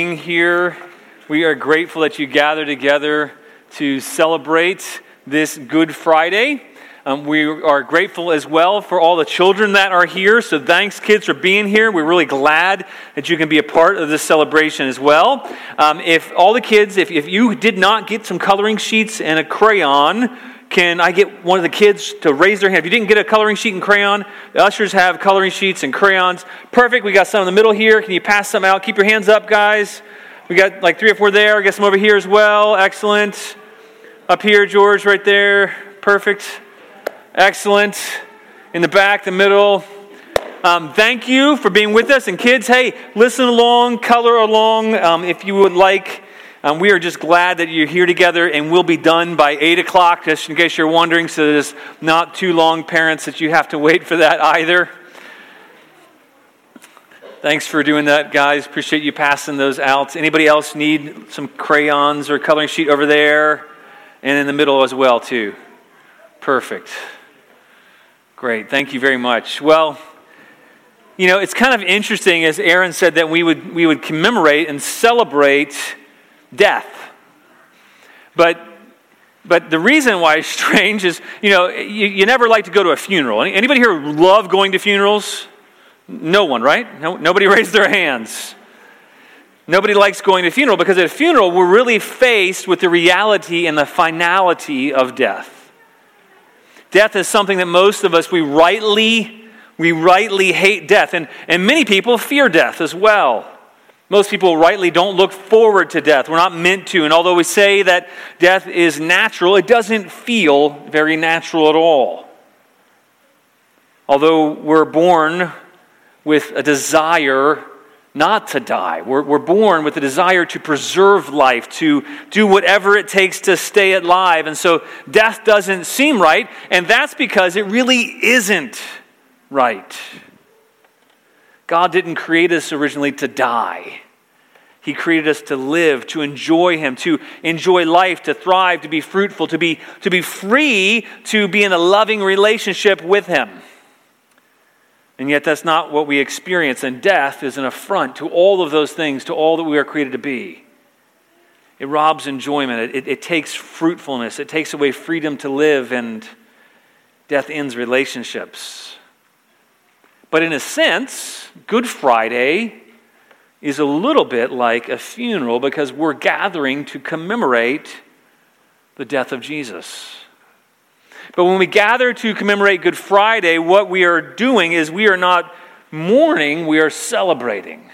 being here. We are grateful that you gather together to celebrate this Good Friday. Um, we are grateful as well for all the children that are here. So, thanks, kids, for being here. We're really glad that you can be a part of this celebration as well. Um, if all the kids, if, if you did not get some coloring sheets and a crayon, can I get one of the kids to raise their hand? If you didn't get a coloring sheet and crayon, the ushers have coloring sheets and crayons. Perfect. We got some in the middle here. Can you pass some out? Keep your hands up, guys. We got like three or four there. I got some over here as well. Excellent. Up here, George, right there. Perfect. Excellent. In the back, the middle. Um, thank you for being with us. And kids, hey, listen along, color along um, if you would like. Um, we are just glad that you're here together, and we'll be done by 8 o'clock, just in case you're wondering, so there's not too long, parents, that you have to wait for that either. Thanks for doing that, guys. Appreciate you passing those out. Anybody else need some crayons or coloring sheet over there? And in the middle as well, too. Perfect. Great. Thank you very much. Well, you know, it's kind of interesting, as Aaron said, that we would, we would commemorate and celebrate death. But but the reason why it's strange is, you know, you, you never like to go to a funeral. Anybody here love going to funerals? No one, right? No, nobody raised their hands. Nobody likes going to a funeral because at a funeral, we're really faced with the reality and the finality of death. Death is something that most of us, we rightly, we rightly hate death. And, and many people fear death as well. Most people rightly don't look forward to death. We're not meant to. And although we say that death is natural, it doesn't feel very natural at all. Although we're born with a desire not to die, we're, we're born with a desire to preserve life, to do whatever it takes to stay alive. And so death doesn't seem right, and that's because it really isn't right. God didn't create us originally to die. He created us to live, to enjoy Him, to enjoy life, to thrive, to be fruitful, to be, to be free, to be in a loving relationship with Him. And yet, that's not what we experience. And death is an affront to all of those things, to all that we are created to be. It robs enjoyment, it, it, it takes fruitfulness, it takes away freedom to live, and death ends relationships. But in a sense, Good Friday is a little bit like a funeral because we're gathering to commemorate the death of Jesus. But when we gather to commemorate Good Friday, what we are doing is we are not mourning, we are celebrating.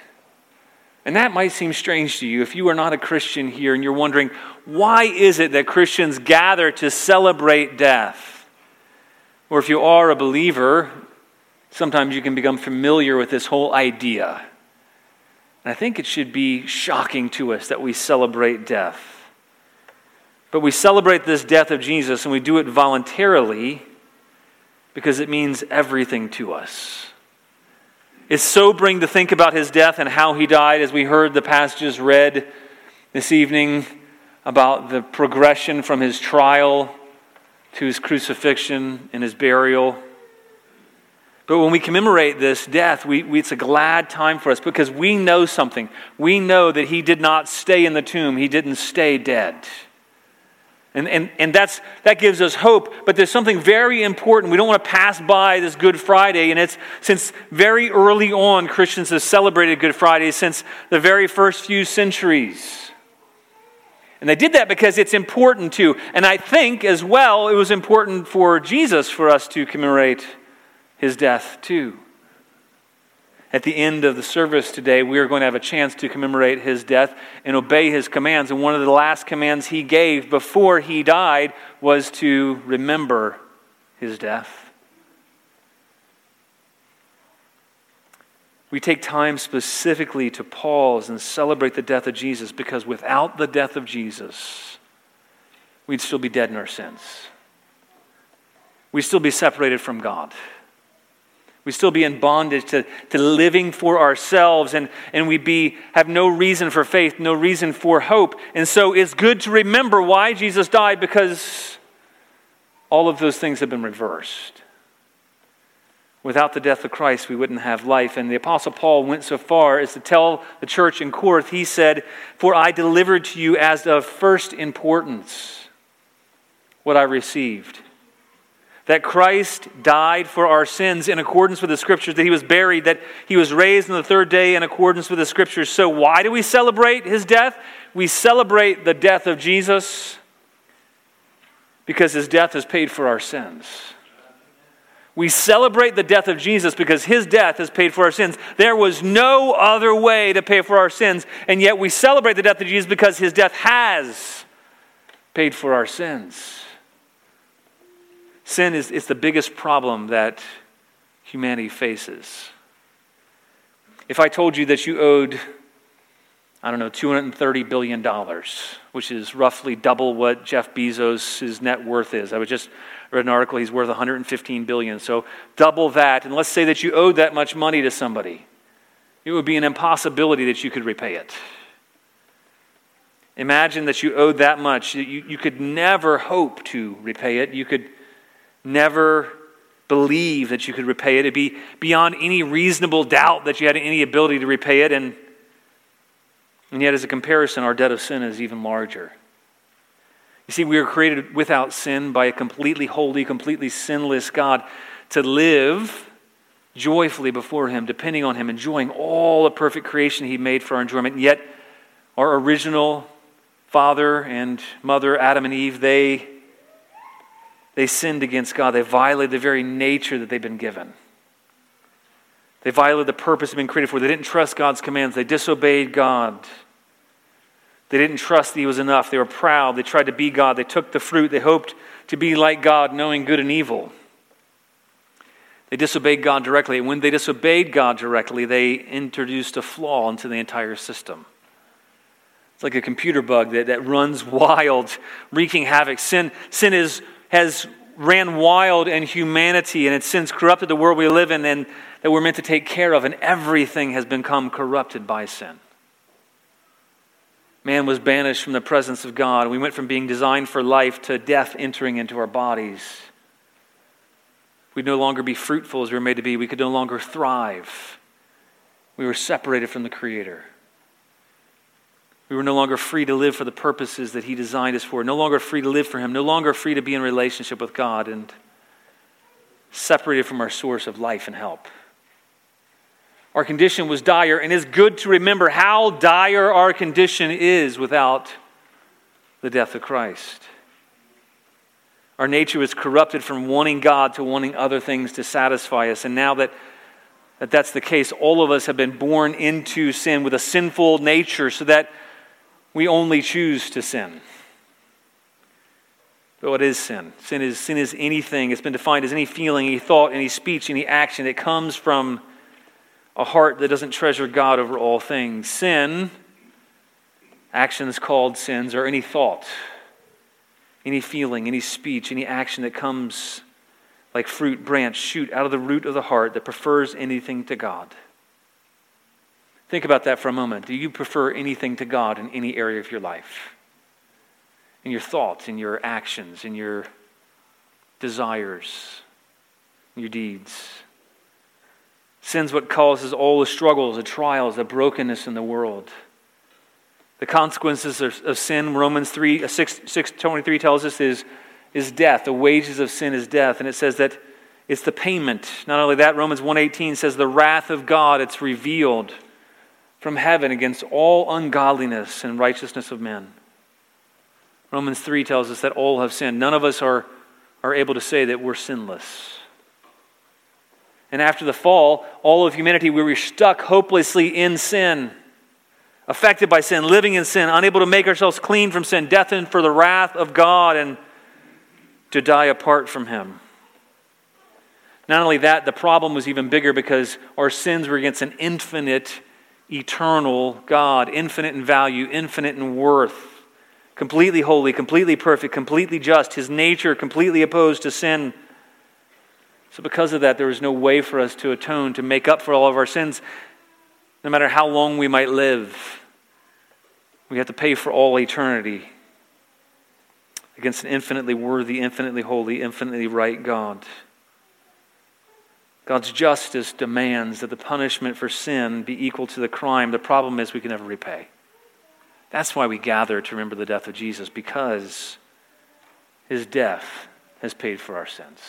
And that might seem strange to you if you are not a Christian here and you're wondering, why is it that Christians gather to celebrate death? Or if you are a believer, sometimes you can become familiar with this whole idea. And I think it should be shocking to us that we celebrate death. But we celebrate this death of Jesus and we do it voluntarily because it means everything to us. It's sobering to think about his death and how he died, as we heard the passages read this evening about the progression from his trial to his crucifixion and his burial. But when we commemorate this death, we, we, it's a glad time for us because we know something. We know that he did not stay in the tomb, he didn't stay dead. And, and, and that's, that gives us hope. But there's something very important. We don't want to pass by this Good Friday. And it's since very early on, Christians have celebrated Good Friday since the very first few centuries. And they did that because it's important to. And I think as well, it was important for Jesus for us to commemorate his death too. At the end of the service today, we are going to have a chance to commemorate his death and obey his commands. And one of the last commands he gave before he died was to remember his death. We take time specifically to pause and celebrate the death of Jesus because without the death of Jesus, we'd still be dead in our sins. We'd still be separated from God. We'd still be in bondage to, to living for ourselves, and, and we'd be, have no reason for faith, no reason for hope. And so it's good to remember why Jesus died because all of those things have been reversed. Without the death of Christ, we wouldn't have life. And the Apostle Paul went so far as to tell the church in Corinth, he said, For I delivered to you as of first importance what I received that Christ died for our sins in accordance with the Scriptures, that he was buried, that he was raised on the third day in accordance with the Scriptures. So, why do we celebrate his death? We celebrate the death of Jesus because his death has paid for our sins. We celebrate the death of Jesus because his death has paid for our sins. There was no other way to pay for our sins, and yet we celebrate the death of Jesus because his death has paid for our sins. Sin is, is the biggest problem that humanity faces. If I told you that you owed, I don't know, $230 billion, which is roughly double what Jeff Bezos' net worth is. I was just read an article, he's worth 115 billion. So double that, and let's say that you owed that much money to somebody. It would be an impossibility that you could repay it. Imagine that you owed that much. You, you could never hope to repay it. You could never believe that you could repay it. It'd be beyond any reasonable doubt that you had any ability to repay it. And, and yet, as a comparison, our debt of sin is even larger. You see, we were created without sin by a completely holy, completely sinless God to live joyfully before Him, depending on Him, enjoying all the perfect creation He made for our enjoyment. And yet, our original father and mother, Adam and Eve, they they sinned against God. They violated the very nature that they've been given. They violated the purpose they've been created for. They didn't trust God's commands. They disobeyed God. They didn't trust that He was enough. They were proud. They tried to be God. They took the fruit. They hoped to be like God, knowing good and evil. They disobeyed God directly. And when they disobeyed God directly, they introduced a flaw into the entire system. It's like a computer bug that, that runs wild, wreaking havoc. Sin, sin is has ran wild in humanity and it's since corrupted the world we live in and that we're meant to take care of, and everything has become corrupted by sin. Man was banished from the presence of God. We went from being designed for life to death entering into our bodies. We'd no longer be fruitful as we were made to be. We could no longer thrive. We were separated from the Creator. We were no longer free to live for the purposes that He designed us for, no longer free to live for Him, no longer free to be in relationship with God, and separated from our source of life and help. Our condition was dire, and it's good to remember how dire our condition is without the death of Christ. Our nature was corrupted from wanting God to wanting other things to satisfy us. And now that, that that's the case, all of us have been born into sin with a sinful nature so that we only choose to sin. But what is sin? Sin is, sin is anything. It's been defined as any feeling, any thought, any speech, any action that comes from a heart that doesn't treasure God over all things. Sin, actions called sins, are any thought, any feeling, any speech, any action that comes like fruit, branch, shoot out of the root of the heart that prefers anything to God. Think about that for a moment. Do you prefer anything to God in any area of your life? In your thoughts, in your actions, in your desires, in your deeds? Sin's what causes all the struggles, the trials, the brokenness in the world. The consequences of, sin, Romans 3, uh, 6, 6 23 tells us, is, is death. The wages of sin is death. And it says that it's the payment. Not only that, Romans 1.18 says the wrath of God, it's revealed from heaven against all ungodliness and righteousness of men. Romans 3 tells us that all have sinned. None of us are, are able to say that we're sinless. And after the fall, all of humanity, we were stuck hopelessly in sin, affected by sin, living in sin, unable to make ourselves clean from sin, destined for the wrath of God and to die apart from Him. Not only that, the problem was even bigger because our sins were against an infinite eternal God, infinite in value, infinite in worth, completely holy, completely perfect, completely just, his nature completely opposed to sin. So, because of that, there is no way for us to atone, to make up for all of our sins, no matter how long we might live. We have to pay for all eternity against an infinitely worthy, infinitely holy, infinitely right God. God's justice demands that the punishment for sin be equal to the crime. The problem is we can never repay. That's why we gather to remember the death of Jesus, because his death has paid for our sins.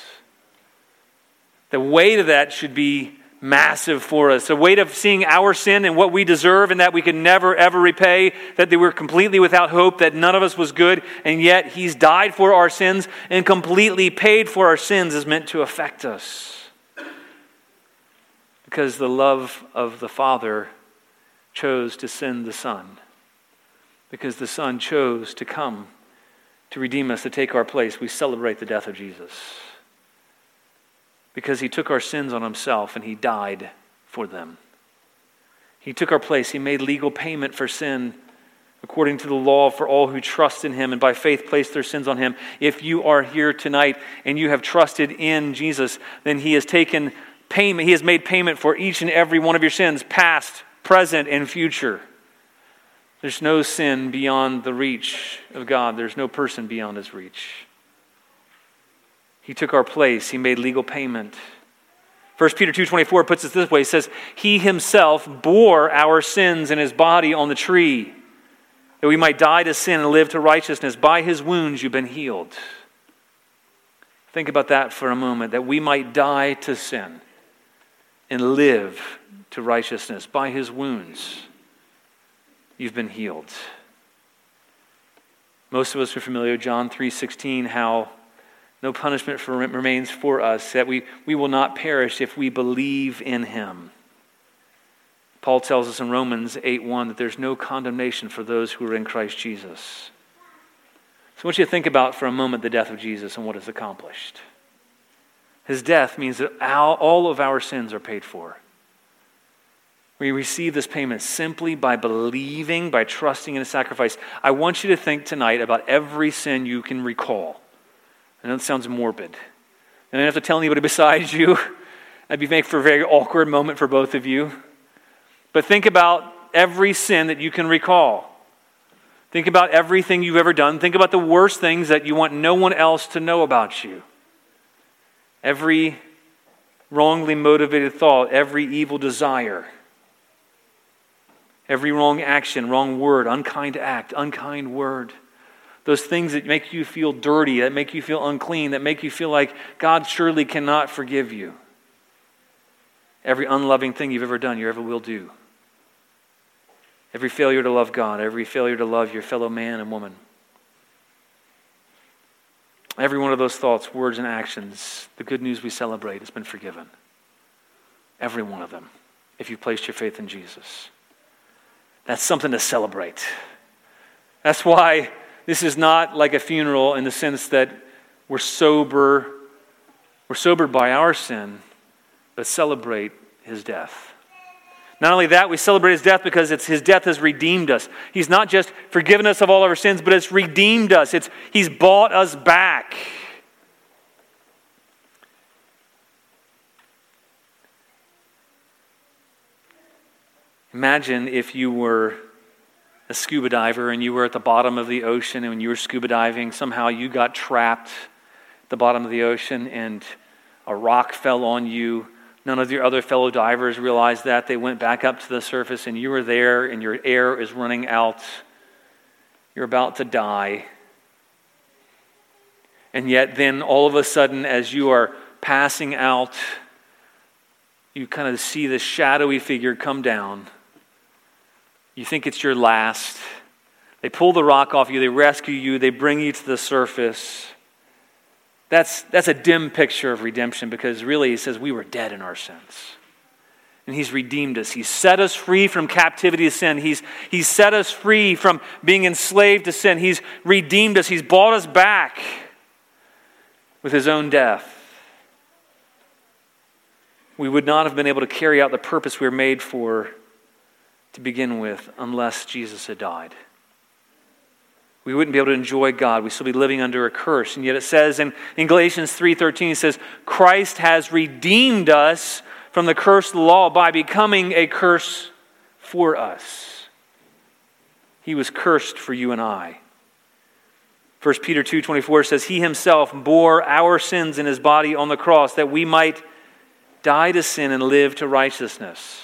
The weight of that should be massive for us. The weight of seeing our sin and what we deserve and that we can never, ever repay, that they were completely without hope, that none of us was good, and yet He's died for our sins and completely paid for our sins is meant to affect us. Because the love of the Father chose to send the Son. Because the Son chose to come to redeem us, to take our place, we celebrate the death of Jesus because he took our sins on himself and he died for them. He took our place. He made legal payment for sin according to the law for all who trust in him and by faith place their sins on him. If you are here tonight and you have trusted in Jesus, then he has taken payment. He has made payment for each and every one of your sins, past, present, and future. There's no sin beyond the reach of God. There's no person beyond his reach. He took our place. He made legal payment. 1 Peter 2:24 puts it this way. He says, "He himself bore our sins in his body on the tree, that we might die to sin and live to righteousness. By his wounds you've been healed." Think about that for a moment, that we might die to sin and live to righteousness. By his wounds you've been healed. Most of us are familiar with John 3:16 how no punishment for, remains for us, that we, we will not perish if we believe in him. Paul tells us in Romans 8 1 that there's no condemnation for those who are in Christ Jesus. So I want you to think about for a moment the death of Jesus and what is accomplished. His death means that all of our sins are paid for. We receive this payment simply by believing, by trusting in a sacrifice. I want you to think tonight about every sin you can recall. I know it sounds morbid. And I don't have to tell anybody besides you. That'd be make for a very awkward moment for both of you. But think about every sin that you can recall. Think about everything you've ever done. Think about the worst things that you want no one else to know about you. Every wrongly motivated thought, every evil desire, every wrong action, wrong word, unkind act, unkind word those things that make you feel dirty, that make you feel unclean, that make you feel like God surely cannot forgive you. Every unloving thing you've ever done, you ever will do. Every failure to love God, every failure to love your fellow man and woman. Every one of those thoughts, words, and actions, the good news we celebrate has been forgiven. Every one of them, if you've placed your faith in Jesus. That's something to celebrate. That's why this is not like a funeral in the sense that we're sober, we're sobered by our sin, but celebrate his death. Not only that, we celebrate his death because it's his death has redeemed us. He's not just forgiven us of all of our sins, but it's redeemed us. It's he's bought us back. Imagine if you were a scuba diver and you were at the bottom of the ocean and when you were scuba diving, somehow you got trapped at the bottom of the ocean and a rock fell on you. None of your other fellow divers realized that. They went back up to the surface and you were there and your air is running out. You're about to die. And yet, then all of a sudden, as you are passing out, you kind of see this shadowy figure come down you think it's your last. They pull the rock off you, they rescue you, they bring you to the surface. That's, that's a dim picture of redemption because really he says we were dead in our sins. And he's redeemed us. He's set us free from captivity to sin. He's, he's set us free from being enslaved to sin. He's redeemed us. He's bought us back with his own death. We would not have been able to carry out the purpose we were made for to begin with unless Jesus had died. We wouldn't be able to enjoy God. We'd still be living under a curse. And yet it says in, in Galatians 3.13, it says, Christ has redeemed us from the curse of the law by becoming a curse for us. He was cursed for you and I. 1 Peter 2.24 says, He himself bore our sins in his body on the cross that we might die to sin and live to righteousness.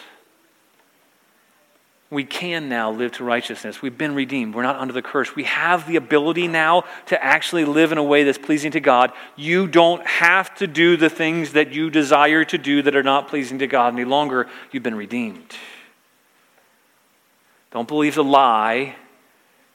We can now live to righteousness. We've been redeemed. We're not under the curse. We have the ability now to actually live in a way that's pleasing to God. You don't have to do the things that you desire to do that are not pleasing to God any longer. You've been redeemed. Don't believe the lie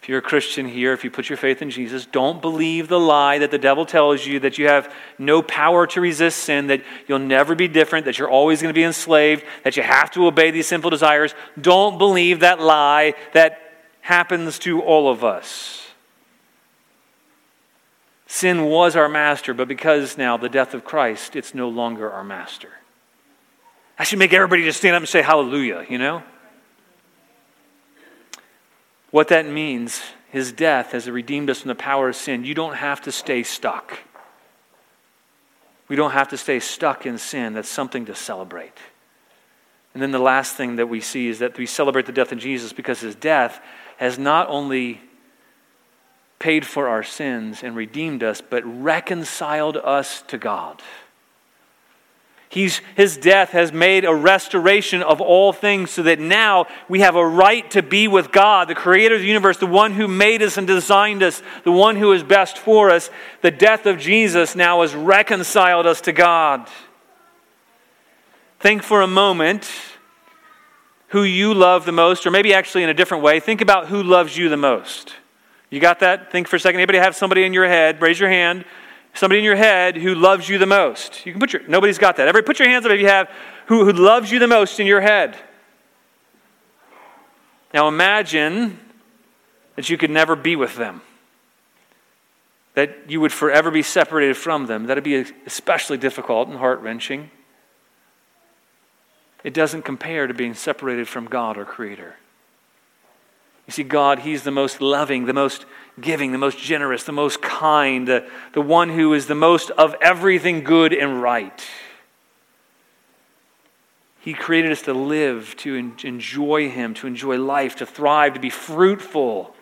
if you're a Christian here, if you put your faith in Jesus, don't believe the lie that the devil tells you that you have no power to resist sin, that you'll never be different, that you're always going to be enslaved, that you have to obey these sinful desires. Don't believe that lie that happens to all of us. Sin was our master, but because now the death of Christ, it's no longer our master. I should make everybody just stand up and say hallelujah, you know? What that means, his death has redeemed us from the power of sin. You don't have to stay stuck. We don't have to stay stuck in sin. That's something to celebrate. And then the last thing that we see is that we celebrate the death of Jesus because his death has not only paid for our sins and redeemed us, but reconciled us to God. He's, his death has made a restoration of all things so that now we have a right to be with God, the creator of the universe, the one who made us and designed us, the one who is best for us. The death of Jesus now has reconciled us to God. Think for a moment who you love the most, or maybe actually in a different way, think about who loves you the most. You got that? Think for a second. Anybody have somebody in your head? Raise your hand somebody in your head who loves you the most. You can put your, nobody's got that. Everybody put your hands up if you have who, who loves you the most in your head. Now imagine that you could never be with them, that you would forever be separated from them. That'd be especially difficult and heart wrenching. It doesn't compare to being separated from God, or Creator. You see, God, He's the most loving, the most giving, the most generous, the most kind, the, the one who is the most of everything good and right. He created us to live, to enjoy Him, to enjoy life, to thrive, to be fruitful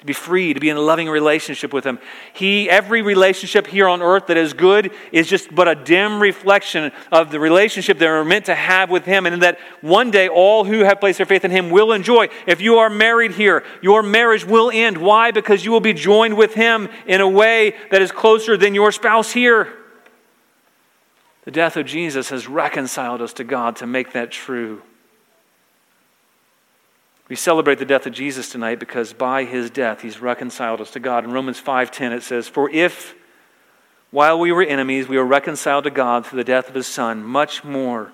to be free, to be in a loving relationship with Him. He, every relationship here on earth that is good is just but a dim reflection of the relationship that we're meant to have with Him, and that one day all who have placed their faith in Him will enjoy. If you are married here, your marriage will end. Why? Because you will be joined with Him in a way that is closer than your spouse here. The death of Jesus has reconciled us to God to make that true. We celebrate the death of Jesus tonight because by his death he's reconciled us to God. In Romans 5:10 it says, "For if while we were enemies we were reconciled to God through the death of his son, much more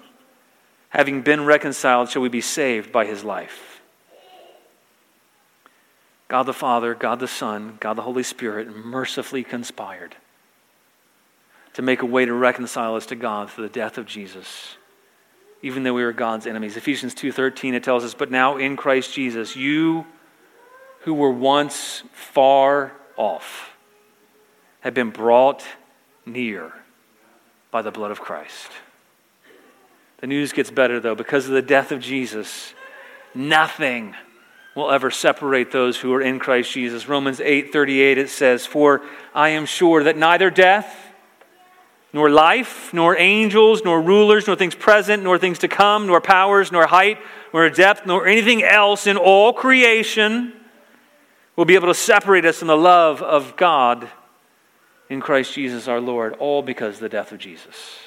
having been reconciled shall we be saved by his life." God the Father, God the Son, God the Holy Spirit mercifully conspired to make a way to reconcile us to God through the death of Jesus even though we were God's enemies. Ephesians 2:13 it tells us, "But now in Christ Jesus, you who were once far off have been brought near by the blood of Christ." The news gets better though because of the death of Jesus. Nothing will ever separate those who are in Christ Jesus. Romans 8:38 it says, "For I am sure that neither death nor life, nor angels, nor rulers, nor things present, nor things to come, nor powers, nor height, nor depth, nor anything else in all creation will be able to separate us from the love of God in Christ Jesus our Lord, all because of the death of Jesus.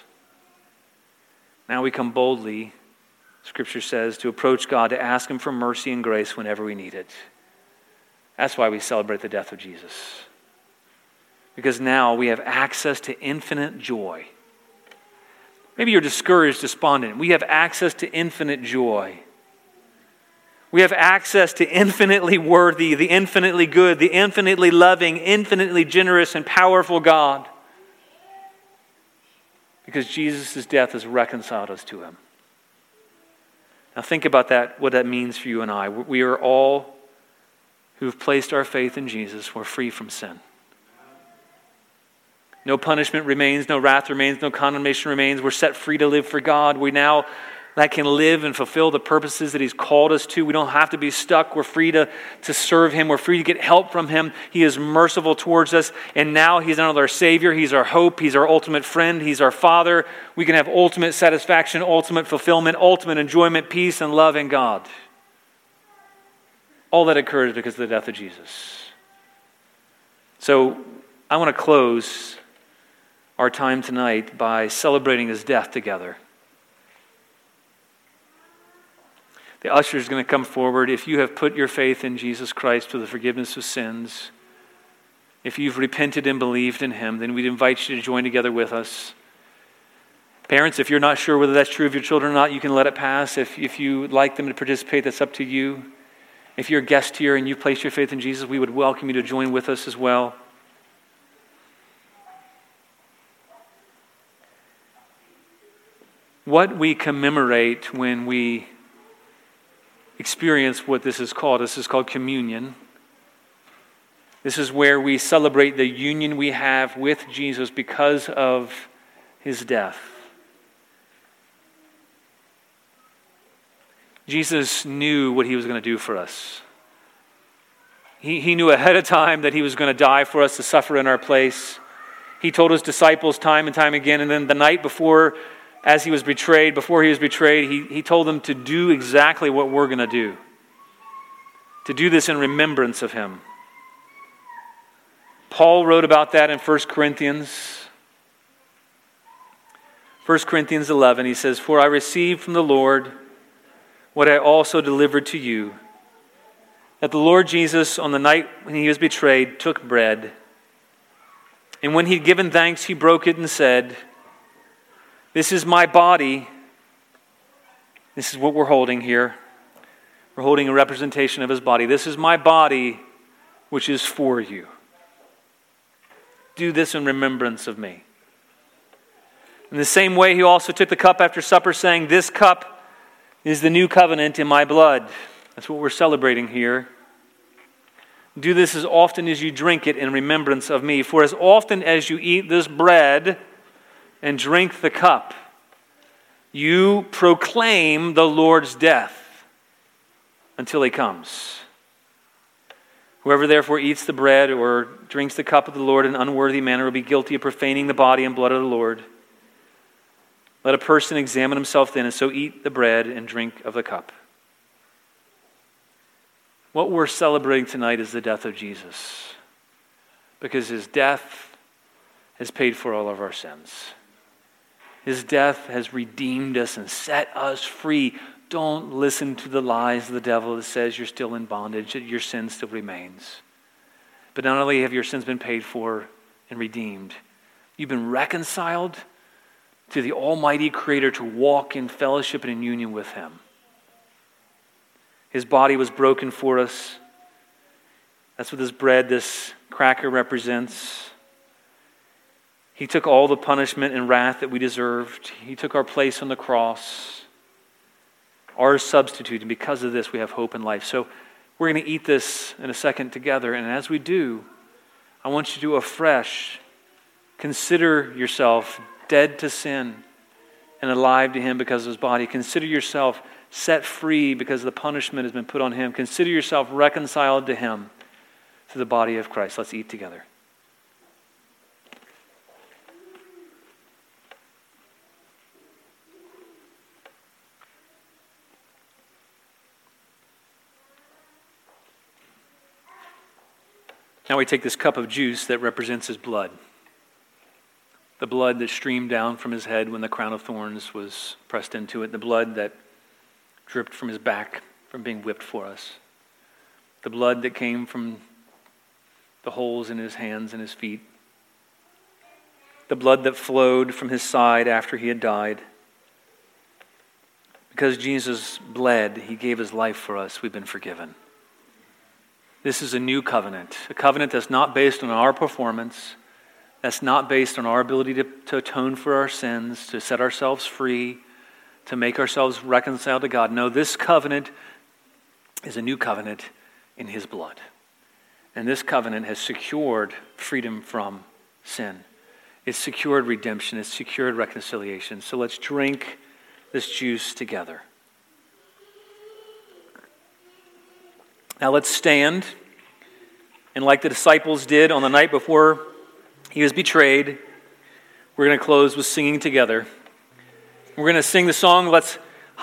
Now we come boldly, Scripture says, to approach God to ask Him for mercy and grace whenever we need it. That's why we celebrate the death of Jesus because now we have access to infinite joy. Maybe you're discouraged, despondent. We have access to infinite joy. We have access to infinitely worthy, the infinitely good, the infinitely loving, infinitely generous, and powerful God. Because Jesus' death has reconciled us to Him. Now, think about that, what that means for you and I. We are all who've placed our faith in Jesus, we're free from sin. No punishment remains, no wrath remains, no condemnation remains. We're set free to live for God. We now that can live and fulfill the purposes that He's called us to. We don't have to be stuck. We're free to, to serve Him. We're free to get help from Him. He is merciful towards us. And now He's not only our Savior, He's our hope, He's our ultimate friend, He's our Father. We can have ultimate satisfaction, ultimate fulfillment, ultimate enjoyment, peace, and love in God. All that occurs because of the death of Jesus. So I want to close our time tonight by celebrating His death together. The usher is going to come forward. If you have put your faith in Jesus Christ for the forgiveness of sins, if you've repented and believed in Him, then we'd invite you to join together with us. Parents, if you're not sure whether that's true of your children or not, you can let it pass. If, if you like them to participate, that's up to you. If you're a guest here and you've placed your faith in Jesus, we would welcome you to join with us as well. What we commemorate when we experience what this is called. This is called communion. This is where we celebrate the union we have with Jesus because of his death. Jesus knew what he was going to do for us. He, he knew ahead of time that he was going to die for us to suffer in our place. He told his disciples time and time again, and then the night before as he was betrayed, before he was betrayed, he, he told them to do exactly what we're going to do. To do this in remembrance of him. Paul wrote about that in 1 Corinthians. 1 Corinthians 11, he says, For I received from the Lord what I also delivered to you that the Lord Jesus, on the night when he was betrayed, took bread. And when he'd given thanks, he broke it and said, this is my body. This is what we're holding here. We're holding a representation of his body. This is my body, which is for you. Do this in remembrance of me. In the same way, he also took the cup after supper, saying, This cup is the new covenant in my blood. That's what we're celebrating here. Do this as often as you drink it in remembrance of me. For as often as you eat this bread and drink the cup, you proclaim the Lord's death until he comes. Whoever therefore eats the bread or drinks the cup of the Lord in an unworthy manner will be guilty of profaning the body and blood of the Lord. Let a person examine himself then, and so eat the bread and drink of the cup. What we're celebrating tonight is the death of Jesus, because his death has paid for all of our sins. His death has redeemed us and set us free. Don't listen to the lies of the devil that says you're still in bondage, that your sin still remains. But not only have your sins been paid for and redeemed, you've been reconciled to the Almighty Creator to walk in fellowship and in union with Him. His body was broken for us. That's what this bread, this cracker represents. He took all the punishment and wrath that we deserved. He took our place on the cross, our substitute. And because of this, we have hope in life. So we're going to eat this in a second together. And as we do, I want you to afresh consider yourself dead to sin and alive to Him because of His body. Consider yourself set free because the punishment has been put on Him. Consider yourself reconciled to Him through the body of Christ. Let's eat together. Now we take this cup of juice that represents his blood. The blood that streamed down from his head when the crown of thorns was pressed into it, the blood that dripped from his back from being whipped for us, the blood that came from the holes in his hands and his feet, the blood that flowed from his side after he had died. Because Jesus bled, he gave his life for us, we've been forgiven. This is a new covenant, a covenant that's not based on our performance, that's not based on our ability to, to atone for our sins, to set ourselves free, to make ourselves reconciled to God. No, this covenant is a new covenant in His blood. And this covenant has secured freedom from sin. It's secured redemption. It's secured reconciliation. So let's drink this juice together. Now let's stand. And like the disciples did on the night before he was betrayed, we're going to close with singing together. We're going to sing the song, Let's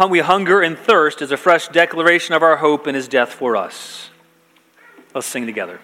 We Hunger and Thirst, as a fresh declaration of our hope in his death for us. Let's sing together.